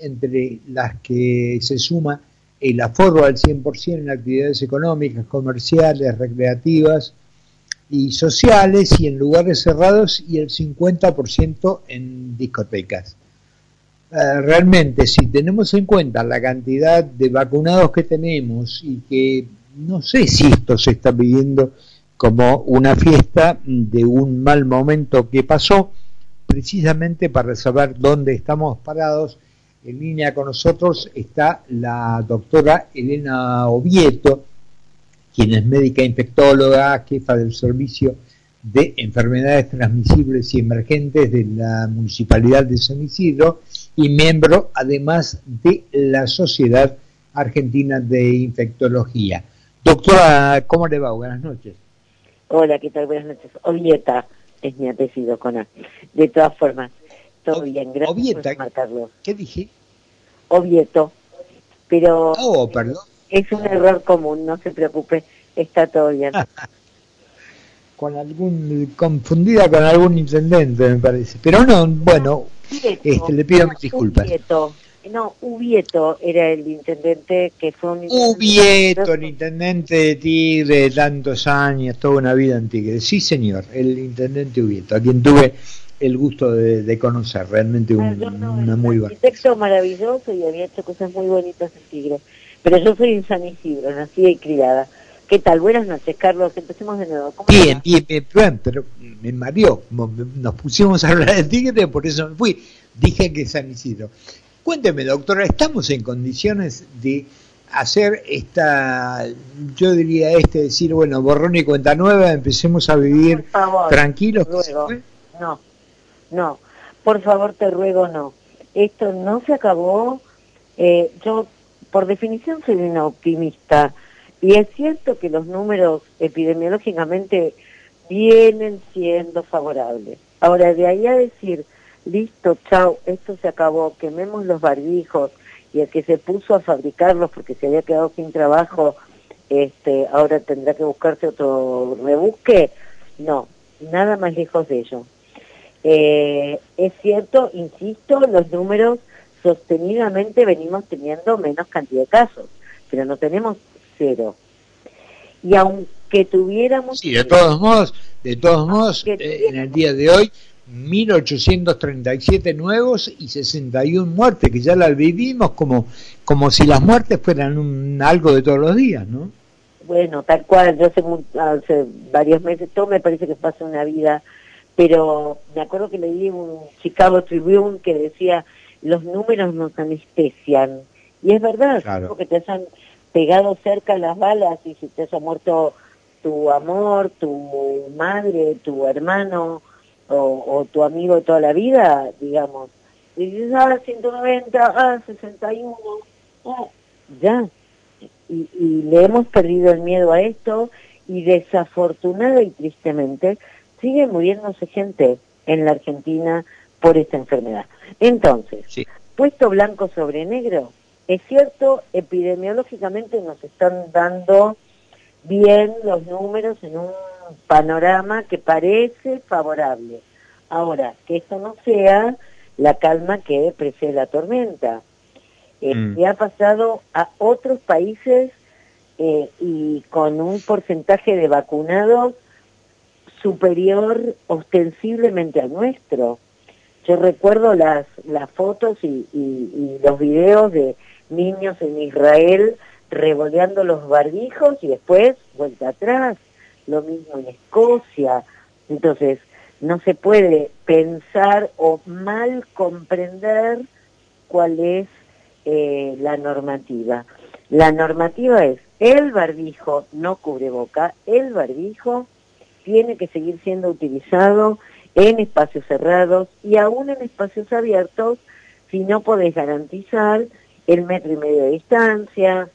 entre las que se suma el aforo al 100% en actividades económicas, comerciales, recreativas y sociales y en lugares cerrados y el 50% en discotecas. Eh, realmente, si tenemos en cuenta la cantidad de vacunados que tenemos y que no sé si esto se está pidiendo como una fiesta de un mal momento que pasó, precisamente para saber dónde estamos parados, en línea con nosotros está la doctora Elena Ovieto, quien es médica infectóloga, jefa del servicio de enfermedades transmisibles y emergentes de la Municipalidad de San Isidro y miembro además de la Sociedad Argentina de Infectología. Doctora, ¿cómo le va? Buenas noches. Hola, ¿qué tal? Buenas noches. Ovieta es mi apellido con A. De todas formas, bien, gracias Ovieta, ¿Qué dije? Ovieto, pero oh, perdón. es un error común, no se preocupe, está todo bien. con algún confundida con algún intendente me parece, pero no, bueno, este, le pido disculpas. No, Ubieto era el intendente que fue un Ubieto, el intendente de Tigre, tantos años, toda una vida en Tigre. Sí, señor, el intendente Ubieto, a quien tuve el gusto de, conocer, realmente un, ah, una muy buena. texto maravilloso y había hecho cosas muy bonitas en Tigre. Pero yo soy en San Isidro, nacida y criada. ¿Qué tal? Buenas noches, Carlos. Empecemos de nuevo. bien, bien, bien, pero me mareó. Nos pusimos a hablar de Tigre, por eso me fui. Dije que San Isidro. Cuénteme, doctora, ¿estamos en condiciones de hacer esta, yo diría este, decir, bueno, borrón y cuenta nueva, empecemos a vivir tranquilos? No, no, por favor te ruego no. Esto no se acabó. Eh, yo, por definición, soy una optimista. Y es cierto que los números epidemiológicamente vienen siendo favorables. Ahora, de ahí a decir, listo, chao, esto se acabó, quememos los barbijos, y el que se puso a fabricarlos porque se había quedado sin trabajo, este, ahora tendrá que buscarse otro rebusque, no, nada más lejos de ello. Eh, es cierto, insisto, los números sostenidamente venimos teniendo menos cantidad de casos, pero no tenemos cero. Y aunque tuviéramos... Sí, de todos modos, de todos modos, eh, en el día de hoy, 1837 nuevos y 61 muertes, que ya las vivimos como, como si las muertes fueran un, algo de todos los días, ¿no? Bueno, tal cual, yo hace, hace varios meses, todo me parece que pasa una vida pero me acuerdo que leí un Chicago Tribune que decía, los números nos anestesian. Y es verdad, porque te han pegado cerca las balas y si te haya muerto tu amor, tu madre, tu hermano o, tu amigo de toda la vida, digamos, y dices, ah, 190, ah, 61, ah, ya. Y, y le hemos perdido el miedo a esto y desafortunada y tristemente sigue muriéndose gente en la Argentina por esta enfermedad. Entonces, puesto blanco sobre negro, es cierto, epidemiológicamente nos están dando bien los números en un panorama que parece favorable. Ahora, que esto no sea la calma que precede la tormenta. Eh, mm. ha pasado a otros países eh, y con un porcentaje de vacunados superior ostensiblemente al nuestro. Yo recuerdo las, las fotos y, los videos de niños en Israel revoleando los barbijos y después vuelta atrás, lo mismo en Escocia. Entonces, no se puede pensar o mal comprender cuál es eh, la normativa. La normativa es el barbijo no cubre boca, el barbijo tiene que seguir siendo utilizado en espacios cerrados y aún en espacios abiertos si no podés garantizar el metro y medio de distancia,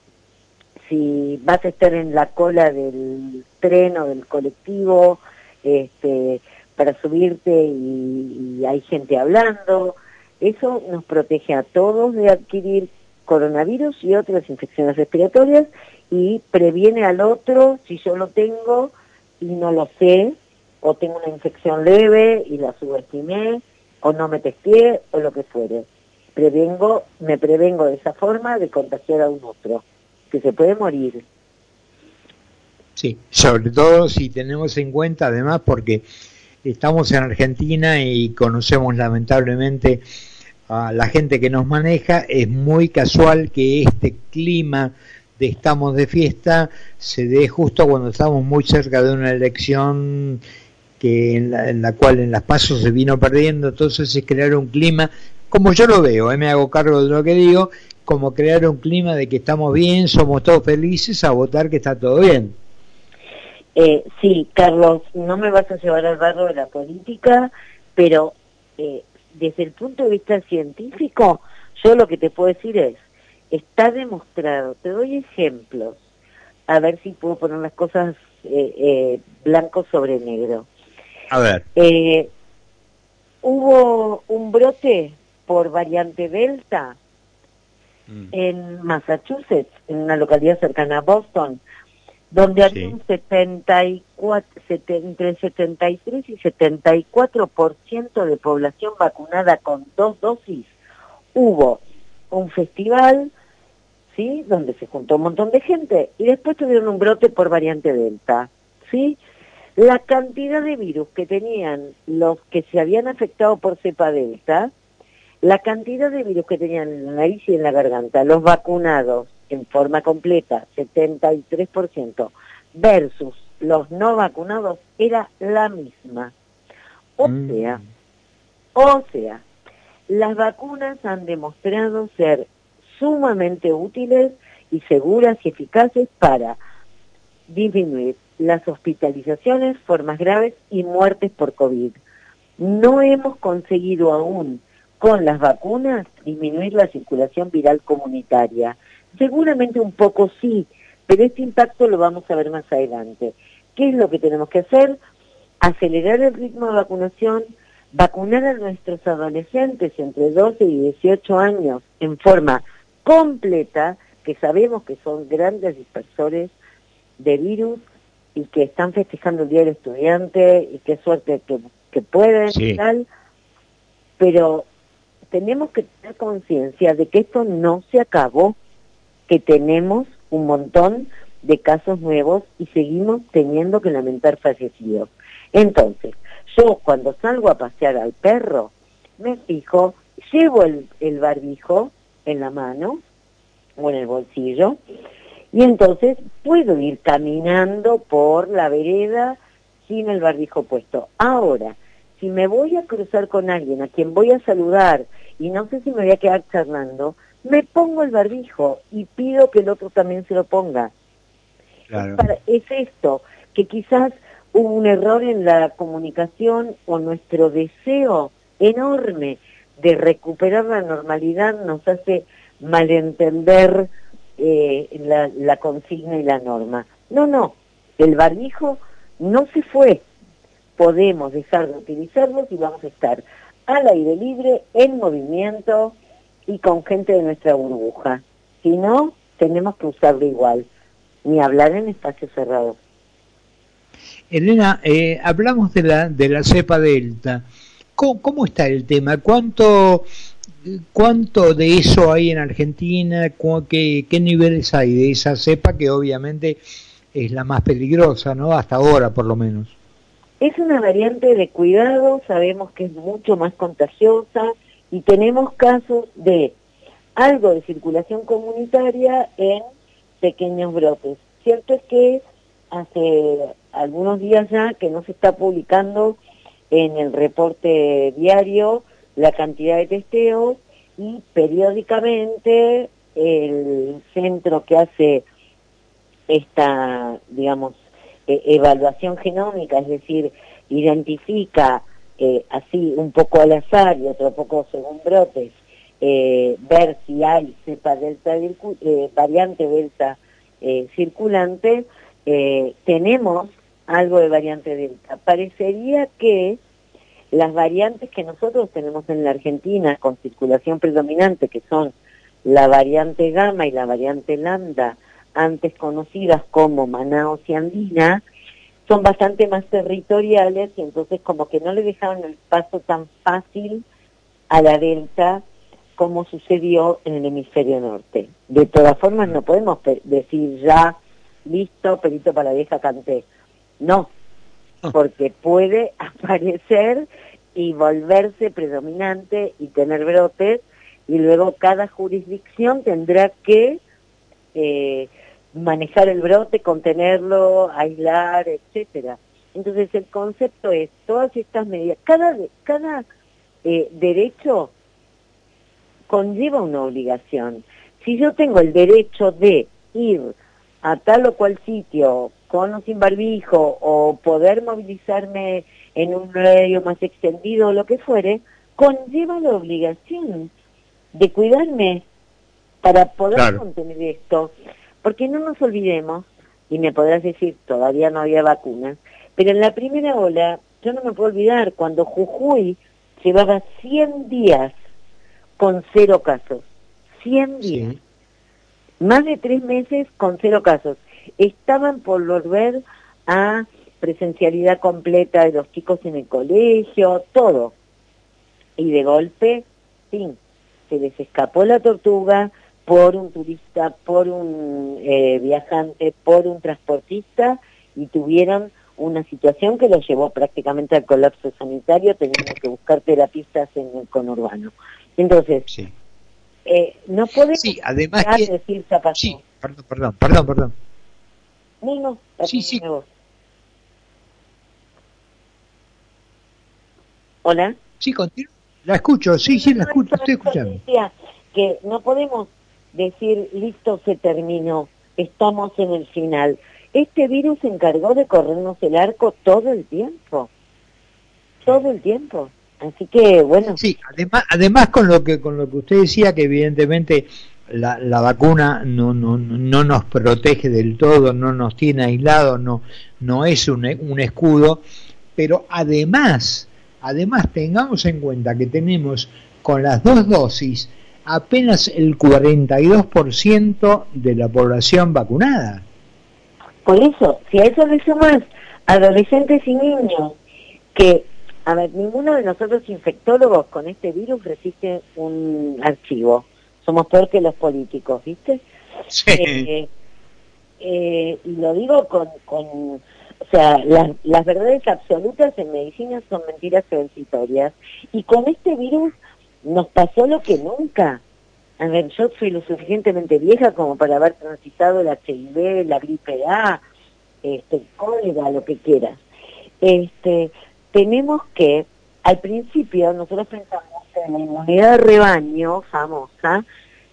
si vas a estar en la cola del tren o del colectivo este, para subirte y, y hay gente hablando, eso nos protege a todos de adquirir coronavirus y otras infecciones respiratorias y previene al otro, si yo lo tengo, y no lo sé, o tengo una infección leve y la subestimé, o no me testé, o lo que fuere. prevengo, me prevengo de esa forma de contagiar a un otro, que se puede morir. Sí, sobre todo si tenemos en cuenta además porque estamos en Argentina y conocemos lamentablemente a la gente que nos maneja, es muy casual que este clima estamos de fiesta se dé justo cuando estamos muy cerca de una elección que en la, cual en las pasos se vino perdiendo, entonces es crear un clima, como yo lo veo, ¿eh? me hago cargo de lo que digo, como crear un clima de que estamos bien, somos todos felices, a votar que está todo bien. Eh, sí, Carlos, no me vas a llevar al barro de la política, pero eh, desde el punto de vista científico, yo lo que te puedo decir es, está demostrado, te doy ejemplos, a ver si puedo poner las cosas eh, eh blanco sobre negro. A ver. Eh, hubo un brote por variante Delta mm. en Massachusetts, en una localidad cercana a Boston, donde había un 74, entre 73 y 74% de población vacunada con dos dosis. Hubo un festival, ¿sí? Donde se juntó un montón de gente y después tuvieron un brote por variante Delta, ¿sí? La cantidad de virus que tenían los que se habían afectado por cepa Delta, la cantidad de virus que tenían en la nariz y en la garganta, los vacunados en forma completa, 73%, versus los no vacunados, era la misma. O mm. sea, o sea, las vacunas han demostrado ser sumamente útiles y seguras y eficaces para disminuir las hospitalizaciones, formas graves y muertes por COVID. No hemos conseguido aún con las vacunas disminuir la circulación viral comunitaria. Seguramente un poco sí, pero este impacto lo vamos a ver más adelante. ¿Qué es lo que tenemos que hacer? Acelerar el ritmo de vacunación, vacunar a nuestros adolescentes entre 12 y 18 años en forma completa, que sabemos que son grandes dispersores de virus y que están festejando el Día del Estudiante y qué suerte que, que pueden y tal, pero tenemos que tener conciencia de que esto no se acabó que tenemos un montón de casos nuevos y seguimos teniendo que lamentar fallecidos. Entonces, yo cuando salgo a pasear al perro, me fijo, llevo el, el barbijo en la mano o en el bolsillo, y entonces puedo ir caminando por la vereda sin el barbijo puesto. Ahora, si me voy a cruzar con alguien a quien voy a saludar y no sé si me voy a quedar charlando, me pongo el barbijo y pido que el otro también se lo ponga. Es, esto, que quizás hubo un error en la comunicación o nuestro deseo enorme de recuperar la normalidad nos hace malentender eh, la, consigna y la norma. No, no, el barbijo no se fue. Podemos dejar de utilizarlo y vamos a estar al aire libre, en movimiento, y con gente de nuestra burbuja. Si no, tenemos que usarlo igual, ni hablar en espacios cerrados. Elena, eh, hablamos de la, de la cepa delta. ¿Cómo, está el tema? ¿Cuánto, ¿Cuánto de eso hay en Argentina? ¿Qué, ¿Qué niveles hay de esa cepa que obviamente es la más peligrosa, ¿no? Hasta ahora, por lo menos. Es una variante de cuidado, sabemos que es mucho más contagiosa, y tenemos casos de algo de circulación comunitaria en pequeños brotes. Cierto es que hace algunos días ya que no se está publicando en el reporte diario la cantidad de testeos y periódicamente el centro que hace esta, digamos, e-, evaluación genómica, es decir, identifica eh, así un poco al azar y otro poco según brotes, eh, ver si hay cepa delta, eh, variante delta circulante, tenemos algo de variante delta. Parecería que las variantes que nosotros tenemos en la Argentina con circulación predominante, que son la variante gamma y la variante lambda, antes conocidas como Manaus y Andina, son bastante más territoriales y entonces como que no le dejaron el paso tan fácil a la delta como sucedió en el hemisferio norte. De todas formas, no podemos decir ya, listo, perito para la vieja canté. No, ah. porque puede aparecer y volverse predominante y tener brotes y luego cada jurisdicción tendrá que eh, manejar el brote, contenerlo, aislar, etcétera. Entonces el concepto es todas estas medidas, cada cada eh, derecho conlleva una obligación. Si yo tengo el derecho de ir a tal o cual sitio con o sin barbijo o poder movilizarme en un radio más extendido o lo que fuere, conlleva la obligación de cuidarme para poder contener esto. Porque no nos olvidemos, y me podrás decir, todavía no había vacunas, pero en la primera ola, yo no me puedo olvidar, cuando Jujuy llevaba 100 días con cero casos, 100 días, más de tres meses con cero casos, estaban por volver a presencialidad completa de los chicos en el colegio, todo. Y de golpe, sí, se les escapó la tortuga por un turista, por un eh, viajante, por un transportista y tuvieron una situación que los llevó prácticamente al colapso sanitario, teniendo que buscar terapistas en el conurbano. Entonces, eh, no podemos sí, además decir Sí, perdón, perdón, perdón, perdón. No, no, sí, sí. Hola. Sí, continúo. La escucho, sí, sí, la escucho, estoy escuchando. Decía que no podemos decir, listo, se terminó, estamos en el final. Este virus se encargó de corrernos el arco todo el tiempo, todo el tiempo. Así que, bueno. Sí, además, además con lo que con lo que usted decía, que evidentemente la, la vacuna no, no, no nos protege del todo, no nos tiene aislados, no, no es un, un escudo, pero además, además tengamos en cuenta que tenemos con las dos dosis apenas el 42% de la población vacunada. Por eso, si a eso le sumas adolescentes y niños, que, a ver, ninguno de nosotros infectólogos con este virus resiste un archivo. Somos peor que los políticos, ¿viste? Sí. Eh, eh, y lo digo con, con o sea, las, las verdades absolutas en medicina son mentiras transitorias. Y con este virus nos pasó lo que nunca. A ver, yo soy lo suficientemente vieja como para haber transitado el HIV, la gripe A, este, cólera, lo que quieras. Este, tenemos que, al principio, nosotros pensamos en la inmunidad de rebaño famosa,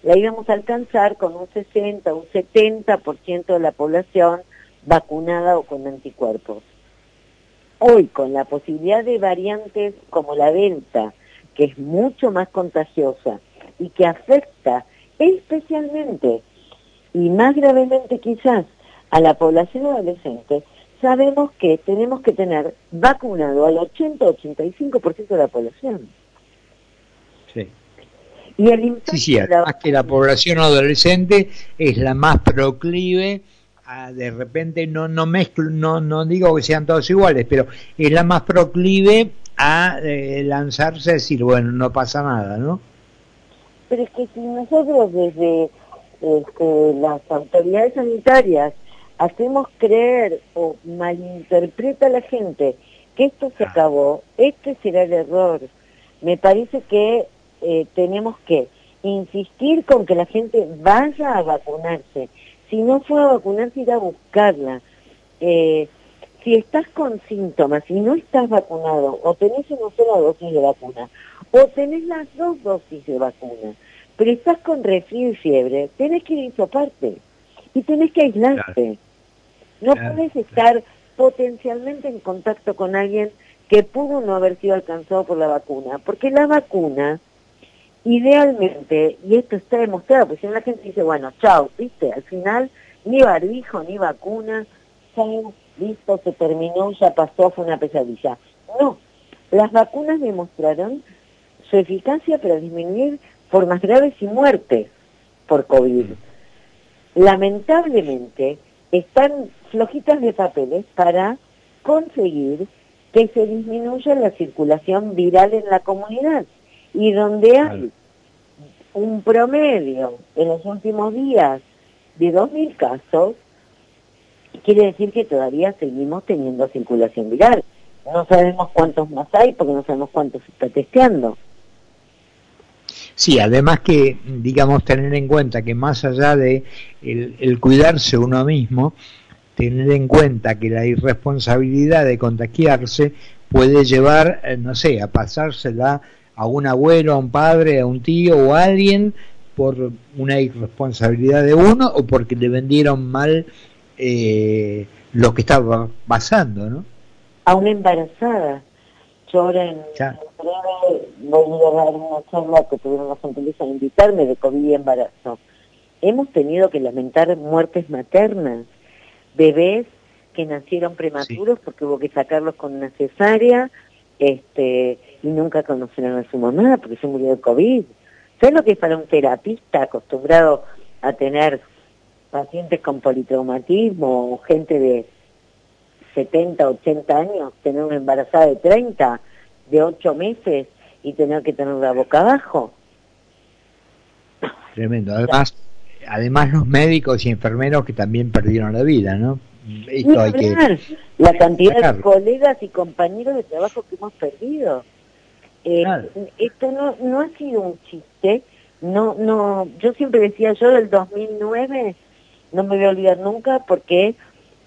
la íbamos a alcanzar con un 60, un 70% de la población vacunada o con anticuerpos. Hoy, con la posibilidad de variantes como la Delta, que es mucho más contagiosa y que afecta especialmente y más gravemente quizás a la población adolescente, sabemos que tenemos que tener vacunado al 80-85% de la población. Sí. Y el impacto sí, sí, además que la población adolescente es la más proclive a, de repente no no mezclo, no no digo que sean todos iguales, pero es la más proclive a eh, lanzarse a decir, bueno, no pasa nada, ¿no? Pero es que si nosotros desde este, las autoridades sanitarias hacemos creer o malinterpreta a la gente que esto se acabó, este será el error. Me parece que eh, tenemos que insistir con que la gente vaya a vacunarse. Si no fue a vacunarse, ir a buscarla. Eh, si estás con síntomas y no estás vacunado, o tenés una sola dosis de vacuna, o tenés las dos dosis de vacuna, pero estás con resfrío y fiebre, tenés que ir a parte y tenés que aislarte. No puedes estar potencialmente en contacto con alguien que pudo no haber sido alcanzado por la vacuna, porque la vacuna, idealmente, y esto está demostrado, porque si la gente dice, bueno, chao, viste, al final ni barbijo, ni vacuna, chao, listo, se terminó, ya pasó, fue una pesadilla. No, las vacunas demostraron su eficacia para disminuir formas graves y muertes por COVID. Lamentablemente, están flojitas de papeles para conseguir que se disminuya la circulación viral en la comunidad. Y donde hay un promedio en los últimos días de 2.000 casos, quiere decir que todavía seguimos teniendo circulación viral. No sabemos cuántos más hay porque no sabemos cuántos se está testeando. Sí, además que, digamos, tener en cuenta que más allá de el, cuidarse uno mismo, tener en cuenta que la irresponsabilidad de contagiarse puede llevar, eh, no sé, a pasársela a un abuelo, a un padre, a un tío o a alguien por una irresponsabilidad de uno o porque le vendieron mal eh, lo que estaba pasando, ¿no? A una embarazada. Yo ahora en, breve voy a dar una charla que tuvieron la gentileza de invitarme de COVID y embarazo. Hemos tenido que lamentar muertes maternas, bebés que nacieron prematuros porque hubo que sacarlos con una cesárea este, y nunca conocieron a su mamá porque se murió de COVID. ¿Sabes lo que es para un terapista acostumbrado a tener pacientes con politraumatismo o gente de 70, 80 años, tener una embarazada de 30, de 8 meses y tener que tener la boca abajo. Tremendo. Además, además los médicos y enfermeros que también perdieron la vida, ¿no? Esto hay que la cantidad de colegas y compañeros de trabajo que hemos perdido. Eh, esto no, no ha sido un chiste. No, no, yo siempre decía, yo del 2009 no me voy a olvidar nunca porque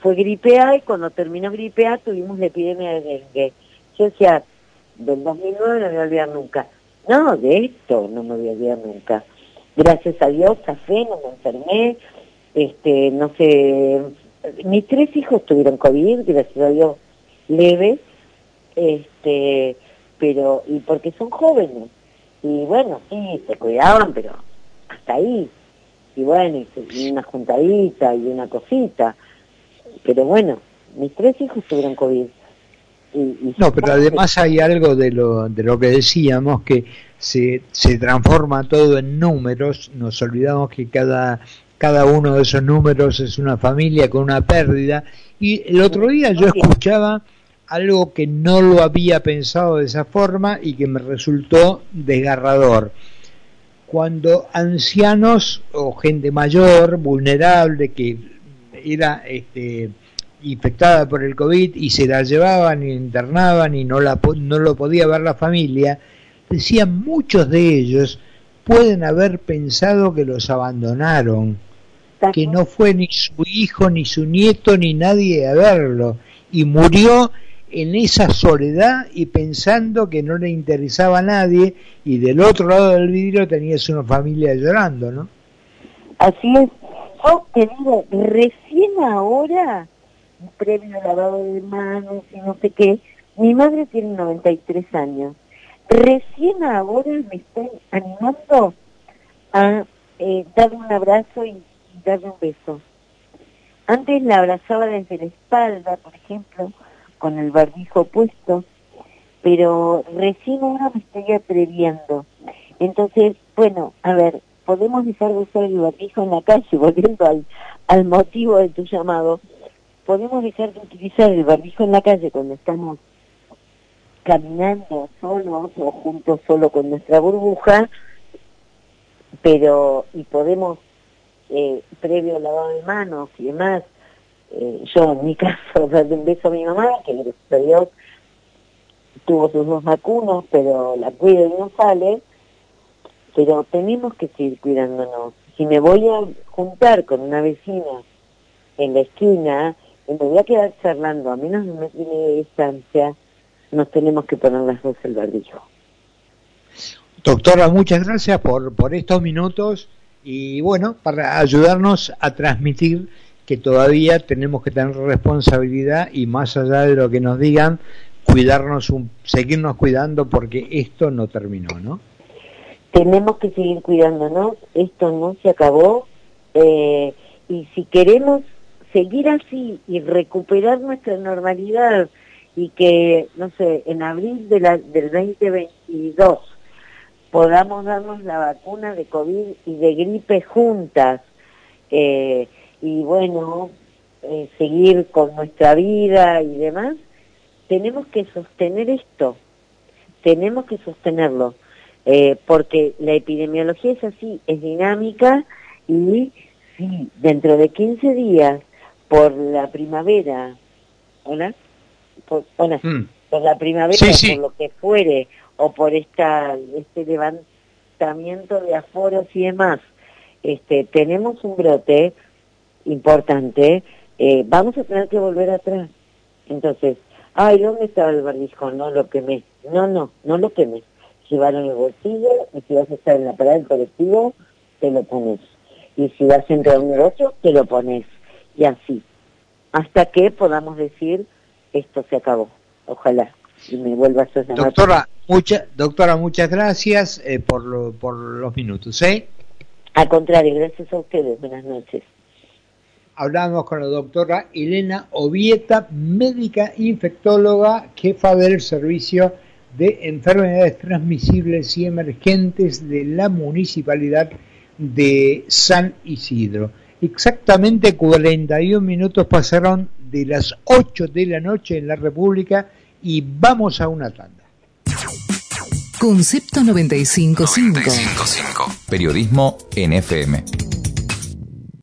fue gripe A y cuando terminó gripe A tuvimos la epidemia de dengue. Yo decía, del 2009 no me voy a olvidar nunca. No, de esto no me voy a olvidar nunca. Gracias a Dios, café, no me enfermé, este, no sé, mis tres hijos tuvieron COVID, gracias a Dios, leves, este, pero, y porque son jóvenes, y bueno, sí, se cuidaban, pero hasta ahí, y bueno, y una juntadita y una cosita, pero bueno, mis tres hijos tuvieron COVID. no, pero además hay algo de lo, de lo que decíamos, que se, se transforma todo en números, nos olvidamos que cada, cada uno de esos números es una familia con una pérdida, y el otro día yo escuchaba algo que no lo había pensado de esa forma y que me resultó desgarrador. Cuando ancianos o gente mayor, vulnerable, que era este, infectada por el COVID y se la llevaban y internaban y no, la, no lo podía ver la familia, decían muchos de ellos pueden haber pensado que los abandonaron, que no fue ni su hijo, ni su nieto, ni nadie a verlo, y murió en esa soledad y pensando que no le interesaba a nadie y del otro lado del vidrio tenías una familia llorando, ¿no? Así es. Yo te digo, recién ahora, previo lavado de manos y no sé qué, mi madre tiene 93 años. Recién ahora me estoy animando a eh, darle un abrazo y darle un beso. Antes la abrazaba desde la espalda, por ejemplo, con el barbijo puesto, pero recién ahora me estoy atreviendo. Entonces, bueno, a ver, podemos dejar de usar el barbijo en la calle, volviendo al, al motivo de tu llamado, podemos dejar de utilizar el barbijo en la calle cuando estamos caminando solos o juntos solo con nuestra burbuja, pero, y podemos, eh, previo lavado de manos y demás, eh, yo en mi caso darle un beso a mi mamá, que gracias a Dios tuvo sus dos vacunos, pero la cuida y no sale, pero tenemos que seguir cuidándonos. Si me voy a juntar con una vecina en la esquina y me voy a quedar charlando a menos de un metro de distancia, nos tenemos que poner las dos el barbillo. Doctora, muchas gracias por, por estos minutos y bueno, para ayudarnos a transmitir que todavía tenemos que tener responsabilidad y más allá de lo que nos digan, cuidarnos, un, seguirnos cuidando porque esto no terminó, ¿no? Tenemos que seguir cuidándonos, esto no se acabó eh, y si queremos seguir así y recuperar nuestra normalidad y que, no sé, en abril de la, del 2022 podamos darnos la vacuna de COVID y de gripe juntas, eh, y bueno, eh, seguir con nuestra vida y demás, tenemos que sostener esto, tenemos que sostenerlo. eh, porque la epidemiología es así, es dinámica y si dentro de 15 días por la primavera, ¿hola? Por, mm. por la primavera, por lo que fuere, o por este levantamiento de aforos y demás, este, tenemos un brote importante, eh, vamos a tener que volver atrás. Entonces, ay, ¿dónde estaba el barbijo? No lo quemé. No, no, no lo quemé. Llevaron el bolsillo y si vas a estar en la parada del colectivo, te lo pones. Y si vas a entrar a un negocio, te lo pones. Y así. Hasta que podamos decir, esto se acabó. Ojalá. Y me vuelvas a llamar. Doctora, mucha, doctora muchas gracias eh, por, por los minutos. ¿eh? Al contrario, gracias a ustedes. Buenas noches. Hablamos con la doctora Elena Ovieta, médica infectóloga, jefa del servicio de enfermedades transmisibles y emergentes de la municipalidad de San Isidro. Exactamente 41 minutos pasaron de las 8 de la noche en la República y vamos a una tanda. Concepto 955. 955. Periodismo NFM.